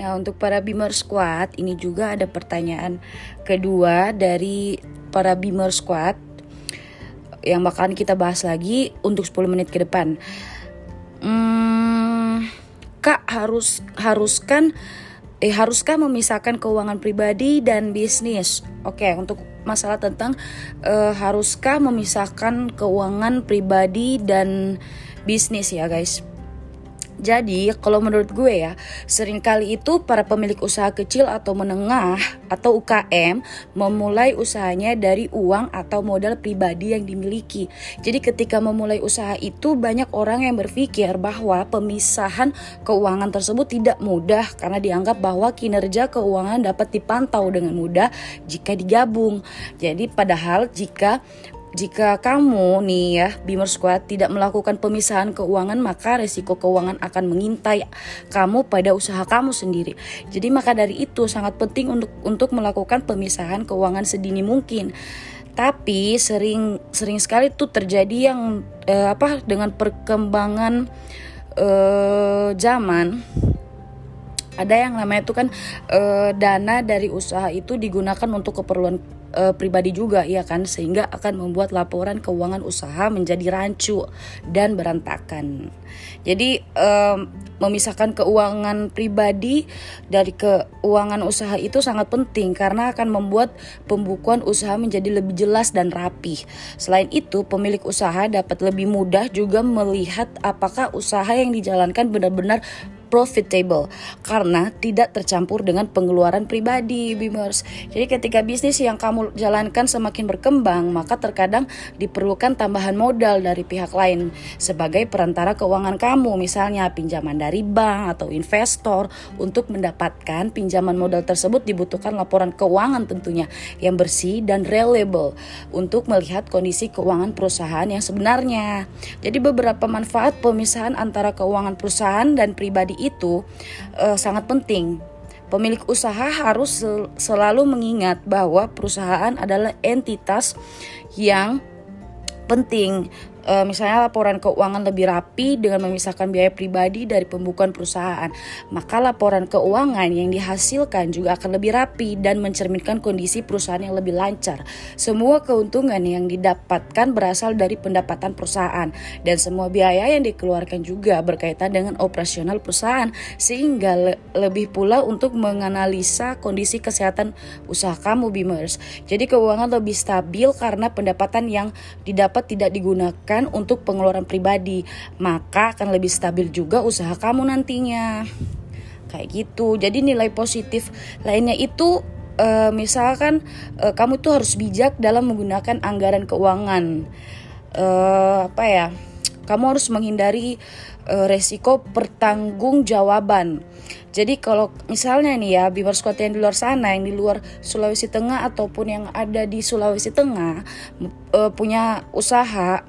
Nah, untuk para Beamer Squad, ini juga ada pertanyaan kedua dari para Beamer Squad yang bakalan kita bahas lagi untuk 10 menit ke depan. Hmm, Kak harus haruskan eh haruskah memisahkan keuangan pribadi dan bisnis? Oke, untuk masalah tentang eh, haruskah memisahkan keuangan pribadi dan bisnis ya, guys. Jadi kalau menurut gue ya Seringkali itu para pemilik usaha kecil atau menengah Atau UKM Memulai usahanya dari uang atau modal pribadi yang dimiliki. Jadi ketika memulai usaha itu Banyak orang yang berpikir bahwa pemisahan keuangan tersebut tidak mudah Karena dianggap bahwa kinerja keuangan dapat dipantau dengan mudah Jika digabung. Jadi padahal jika jika kamu nih ya Beamer Squad tidak melakukan pemisahan keuangan maka resiko keuangan akan mengintai kamu pada usaha kamu sendiri. Jadi maka dari itu sangat penting untuk untuk melakukan pemisahan keuangan sedini mungkin. Tapi sering sering sekali tuh terjadi yang eh, apa dengan perkembangan eh, zaman ada yang namanya itu kan eh, dana dari usaha itu digunakan untuk keperluan uh, pribadi juga ya kan sehingga akan membuat laporan keuangan usaha menjadi rancu dan berantakan. Jadi um, memisahkan keuangan pribadi dari keuangan usaha itu sangat penting karena akan membuat pembukuan usaha menjadi lebih jelas dan rapi. Selain itu, pemilik usaha dapat lebih mudah juga melihat apakah usaha yang dijalankan benar-benar profitable karena tidak tercampur dengan pengeluaran pribadi Beamers. Jadi ketika bisnis yang kamu jalankan semakin berkembang, maka terkadang diperlukan tambahan modal dari pihak lain sebagai perantara keuangan kamu, misalnya pinjaman dari bank atau investor. Untuk mendapatkan pinjaman modal tersebut dibutuhkan laporan keuangan tentunya yang bersih dan reliable untuk melihat kondisi keuangan perusahaan yang sebenarnya. Jadi beberapa manfaat pemisahan antara keuangan perusahaan dan pribadi itu uh, sangat penting. Pemilik usaha harus sel selalu mengingat bahwa perusahaan adalah entitas yang penting e, misalnya laporan keuangan lebih rapi dengan memisahkan biaya pribadi dari pembukuan perusahaan, maka laporan keuangan yang dihasilkan juga akan lebih rapi dan mencerminkan kondisi perusahaan yang lebih lancar. Semua keuntungan yang didapatkan berasal dari pendapatan perusahaan dan semua biaya yang dikeluarkan juga berkaitan dengan operasional perusahaan sehingga le lebih pula untuk menganalisa kondisi kesehatan usaha kamu Bimers. Jadi keuangan lebih stabil karena pendapatan yang didapat tidak digunakan gunakan untuk pengeluaran pribadi, maka akan lebih stabil juga usaha kamu nantinya. Kayak gitu. Jadi nilai positif lainnya itu uh, misalkan uh, kamu tuh harus bijak dalam menggunakan anggaran keuangan. Uh, apa ya? Kamu harus menghindari uh, resiko pertanggungjawaban. Jadi kalau misalnya nih ya Bimar Squad yang di luar sana, yang di luar Sulawesi Tengah ataupun yang ada di Sulawesi Tengah uh, punya usaha,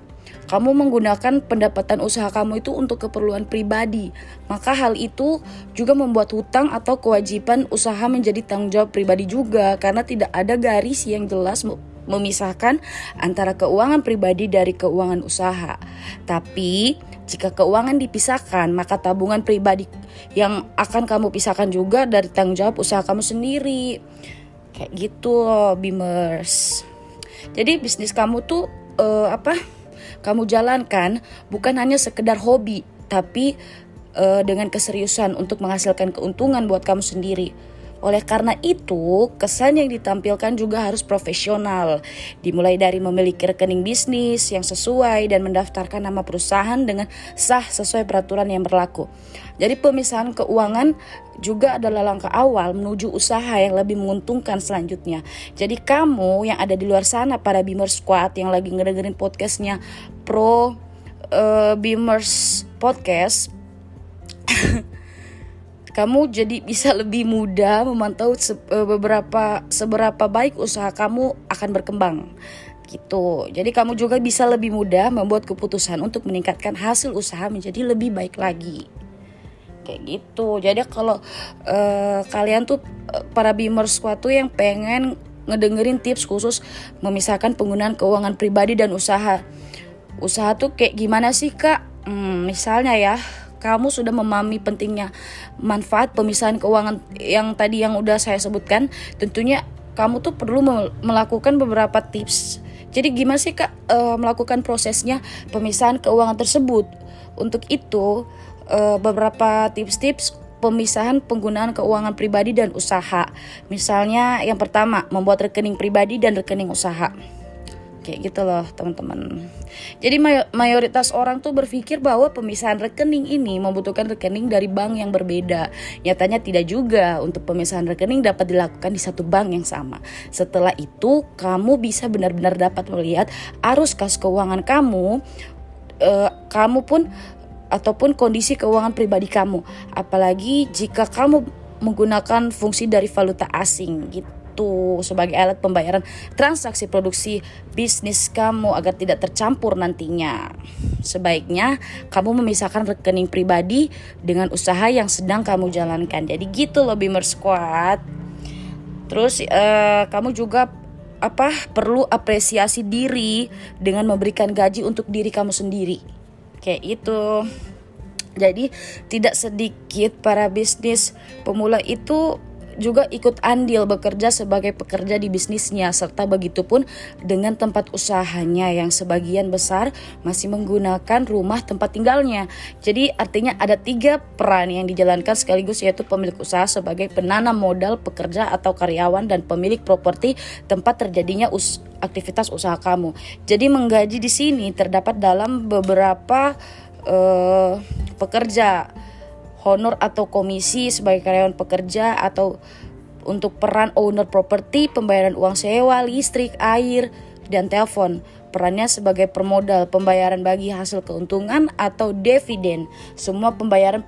kamu menggunakan pendapatan usaha kamu itu untuk keperluan pribadi, maka hal itu juga membuat hutang atau kewajiban usaha menjadi tanggung jawab pribadi juga karena tidak ada garis yang jelas memisahkan antara keuangan pribadi dari keuangan usaha. Tapi jika keuangan dipisahkan, maka tabungan pribadi yang akan kamu pisahkan juga dari tanggung jawab usaha kamu sendiri. Kayak gitu loh, Beamers. Jadi bisnis kamu tuh uh, apa? Kamu jalankan bukan hanya sekedar hobi, tapi uh, dengan keseriusan untuk menghasilkan keuntungan buat kamu sendiri. Oleh karena itu, kesan yang ditampilkan juga harus profesional, dimulai dari memiliki rekening bisnis yang sesuai dan mendaftarkan nama perusahaan dengan sah sesuai peraturan yang berlaku. Jadi pemisahan keuangan juga adalah langkah awal menuju usaha yang lebih menguntungkan selanjutnya. Jadi kamu yang ada di luar sana para Beamer Squad yang lagi ngedengerin podcastnya Pro uh, Beamers Podcast kamu jadi bisa lebih mudah memantau eh, beberapa seberapa baik usaha kamu akan berkembang gitu. Jadi kamu juga bisa lebih mudah membuat keputusan untuk meningkatkan hasil usaha menjadi lebih baik lagi. Kayak gitu. Jadi kalau uh, kalian tuh uh, para beamer suatu yang pengen ngedengerin tips khusus memisahkan penggunaan keuangan pribadi dan usaha. Usaha tuh kayak gimana sih kak? Hmm, misalnya ya kamu sudah memahami pentingnya manfaat pemisahan keuangan yang tadi yang udah saya sebutkan, tentunya kamu tuh perlu melakukan beberapa tips. Jadi gimana sih kak e, melakukan prosesnya pemisahan keuangan tersebut? Untuk itu e, beberapa tips-tips pemisahan penggunaan keuangan pribadi dan usaha. Misalnya yang pertama membuat rekening pribadi dan rekening usaha kayak gitu loh teman-teman. Jadi mayoritas orang tuh berpikir bahwa pemisahan rekening ini membutuhkan rekening dari bank yang berbeda. Nyatanya tidak juga. Untuk pemisahan rekening dapat dilakukan di satu bank yang sama. Setelah itu kamu bisa benar-benar dapat melihat arus kas keuangan kamu uh, kamu pun ataupun kondisi keuangan pribadi kamu. Apalagi jika kamu menggunakan fungsi dari valuta asing gitu itu sebagai alat pembayaran transaksi produksi bisnis kamu agar tidak tercampur nantinya. Sebaiknya kamu memisahkan rekening pribadi dengan usaha yang sedang kamu jalankan. Jadi gitu loh Bimer Squad. Terus uh, kamu juga apa perlu apresiasi diri dengan memberikan gaji untuk diri kamu sendiri. Kayak itu. Jadi tidak sedikit para bisnis pemula itu juga ikut andil bekerja sebagai pekerja di bisnisnya serta begitu pun dengan tempat usahanya yang sebagian besar masih menggunakan rumah tempat tinggalnya. Jadi artinya ada tiga peran yang dijalankan sekaligus yaitu pemilik usaha sebagai penanam modal pekerja atau karyawan dan pemilik properti tempat terjadinya us aktivitas usaha kamu. Jadi menggaji di sini terdapat dalam beberapa uh, pekerja honor atau komisi sebagai karyawan pekerja atau untuk peran owner properti, pembayaran uang sewa, listrik, air, dan telepon. Perannya sebagai permodal pembayaran bagi hasil keuntungan atau dividen. Semua pembayaran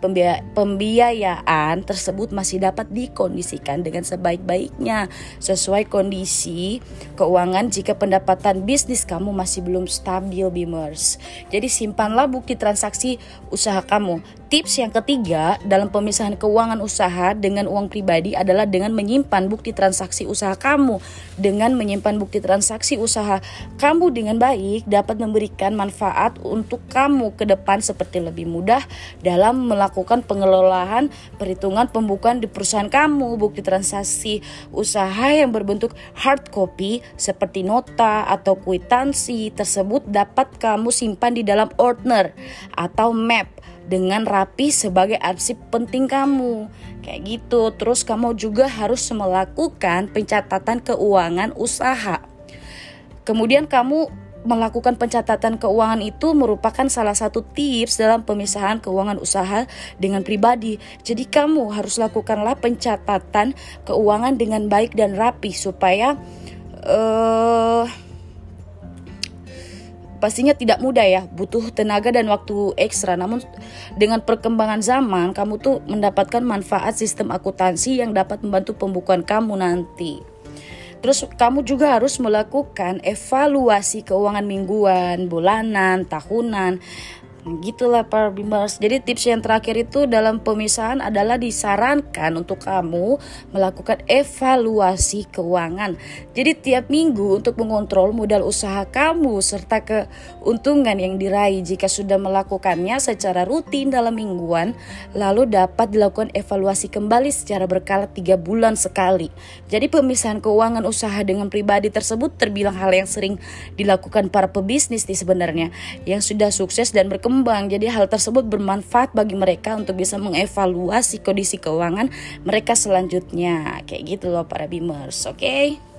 pembiayaan tersebut masih dapat dikondisikan dengan sebaik-baiknya sesuai kondisi keuangan jika pendapatan bisnis kamu masih belum stabil Bimers. Jadi simpanlah bukti transaksi usaha kamu. Tips yang ketiga dalam pemisahan keuangan usaha dengan uang pribadi adalah dengan menyimpan bukti transaksi usaha kamu. Dengan menyimpan bukti transaksi usaha kamu dengan baik dapat memberikan manfaat untuk kamu ke depan seperti lebih mudah dalam melakukan pengelolaan perhitungan pembukaan di perusahaan kamu. Bukti transaksi usaha yang berbentuk hard copy seperti nota atau kwitansi tersebut dapat kamu simpan di dalam ordner atau map dengan rapi sebagai arsip penting kamu. Kayak gitu. Terus kamu juga harus melakukan pencatatan keuangan usaha. Kemudian kamu melakukan pencatatan keuangan itu merupakan salah satu tips dalam pemisahan keuangan usaha dengan pribadi. Jadi kamu harus lakukanlah pencatatan keuangan dengan baik dan rapi supaya uh, pastinya tidak mudah ya, butuh tenaga dan waktu ekstra. Namun dengan perkembangan zaman, kamu tuh mendapatkan manfaat sistem akuntansi yang dapat membantu pembukuan kamu nanti. Terus kamu juga harus melakukan evaluasi keuangan mingguan, bulanan, tahunan Gitulah para bimbers. Jadi tips yang terakhir itu dalam pemisahan adalah disarankan untuk kamu melakukan evaluasi keuangan. Jadi tiap minggu untuk mengontrol modal usaha kamu serta keuntungan yang diraih jika sudah melakukannya secara rutin dalam mingguan, lalu dapat dilakukan evaluasi kembali secara berkala tiga bulan sekali. Jadi pemisahan keuangan usaha dengan pribadi tersebut terbilang hal yang sering dilakukan para pebisnis nih sebenarnya yang sudah sukses dan berkembang berkembang. Jadi hal tersebut bermanfaat bagi mereka untuk bisa mengevaluasi kondisi keuangan mereka selanjutnya. Kayak gitu loh para Bimers, oke? Okay?